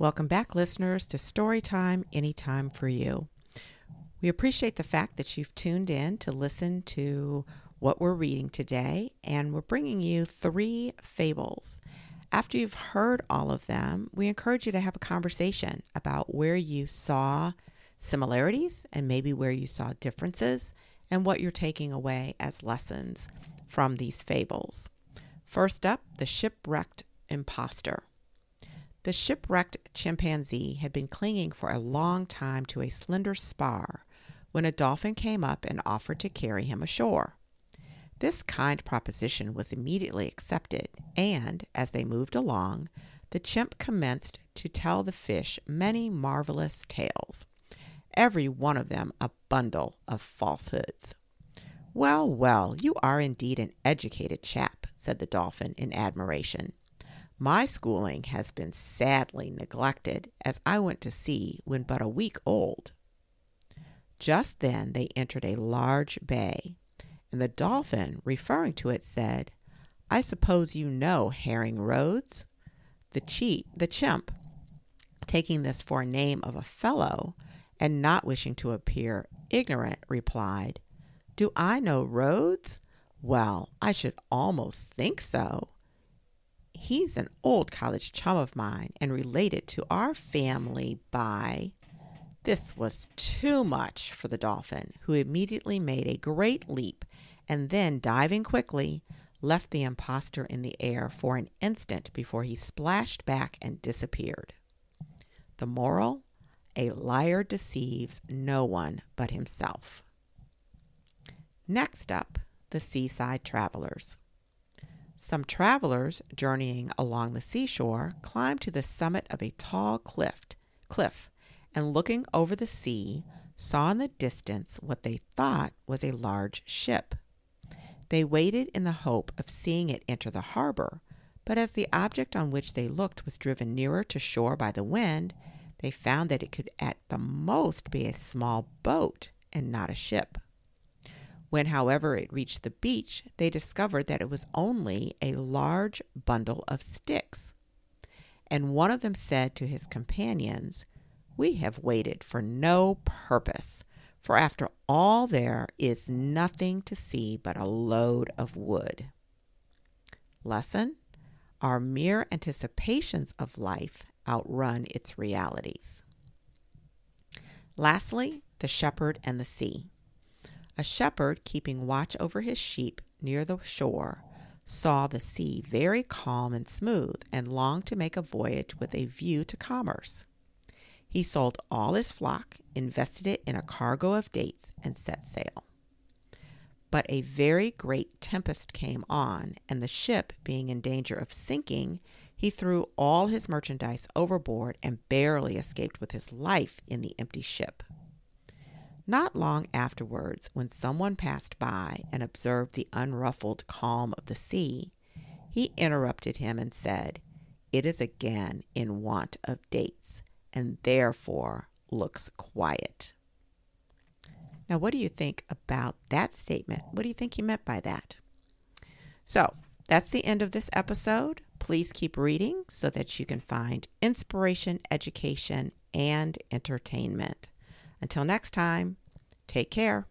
Welcome back, listeners, to Storytime Anytime for You. We appreciate the fact that you've tuned in to listen to what we're reading today, and we're bringing you three fables. After you've heard all of them, we encourage you to have a conversation about where you saw similarities and maybe where you saw differences and what you're taking away as lessons from these fables. First up, the shipwrecked impostor. The shipwrecked chimpanzee had been clinging for a long time to a slender spar when a dolphin came up and offered to carry him ashore. This kind proposition was immediately accepted, and as they moved along, the chimp commenced to tell the fish many marvelous tales, every one of them a bundle of falsehoods. Well, well, you are indeed an educated chap, said the dolphin in admiration. My schooling has been sadly neglected, as I went to sea when but a week old. Just then they entered a large bay, and the dolphin, referring to it, said, I suppose you know Herring Roads? The, cheat, the chimp, taking this for a name of a fellow, and not wishing to appear ignorant, replied, Do I know Rhodes? Well, I should almost think so. He's an old college chum of mine and related to our family by. This was too much for the dolphin, who immediately made a great leap and then, diving quickly, left the impostor in the air for an instant before he splashed back and disappeared. The moral a liar deceives no one but himself. Next up, the seaside travelers. Some travelers journeying along the seashore climbed to the summit of a tall cliff, cliff and looking over the sea, saw in the distance what they thought was a large ship. They waited in the hope of seeing it enter the harbor, but as the object on which they looked was driven nearer to shore by the wind, they found that it could at the most be a small boat and not a ship. When, however, it reached the beach, they discovered that it was only a large bundle of sticks. And one of them said to his companions, We have waited for no purpose, for after all, there is nothing to see but a load of wood. Lesson Our mere anticipations of life outrun its realities. Lastly, the shepherd and the sea. A shepherd keeping watch over his sheep near the shore saw the sea very calm and smooth and longed to make a voyage with a view to commerce. He sold all his flock, invested it in a cargo of dates, and set sail. But a very great tempest came on, and the ship, being in danger of sinking, he threw all his merchandise overboard and barely escaped with his life in the empty ship. Not long afterwards, when someone passed by and observed the unruffled calm of the sea, he interrupted him and said, It is again in want of dates and therefore looks quiet. Now, what do you think about that statement? What do you think he meant by that? So, that's the end of this episode. Please keep reading so that you can find inspiration, education, and entertainment. Until next time, take care.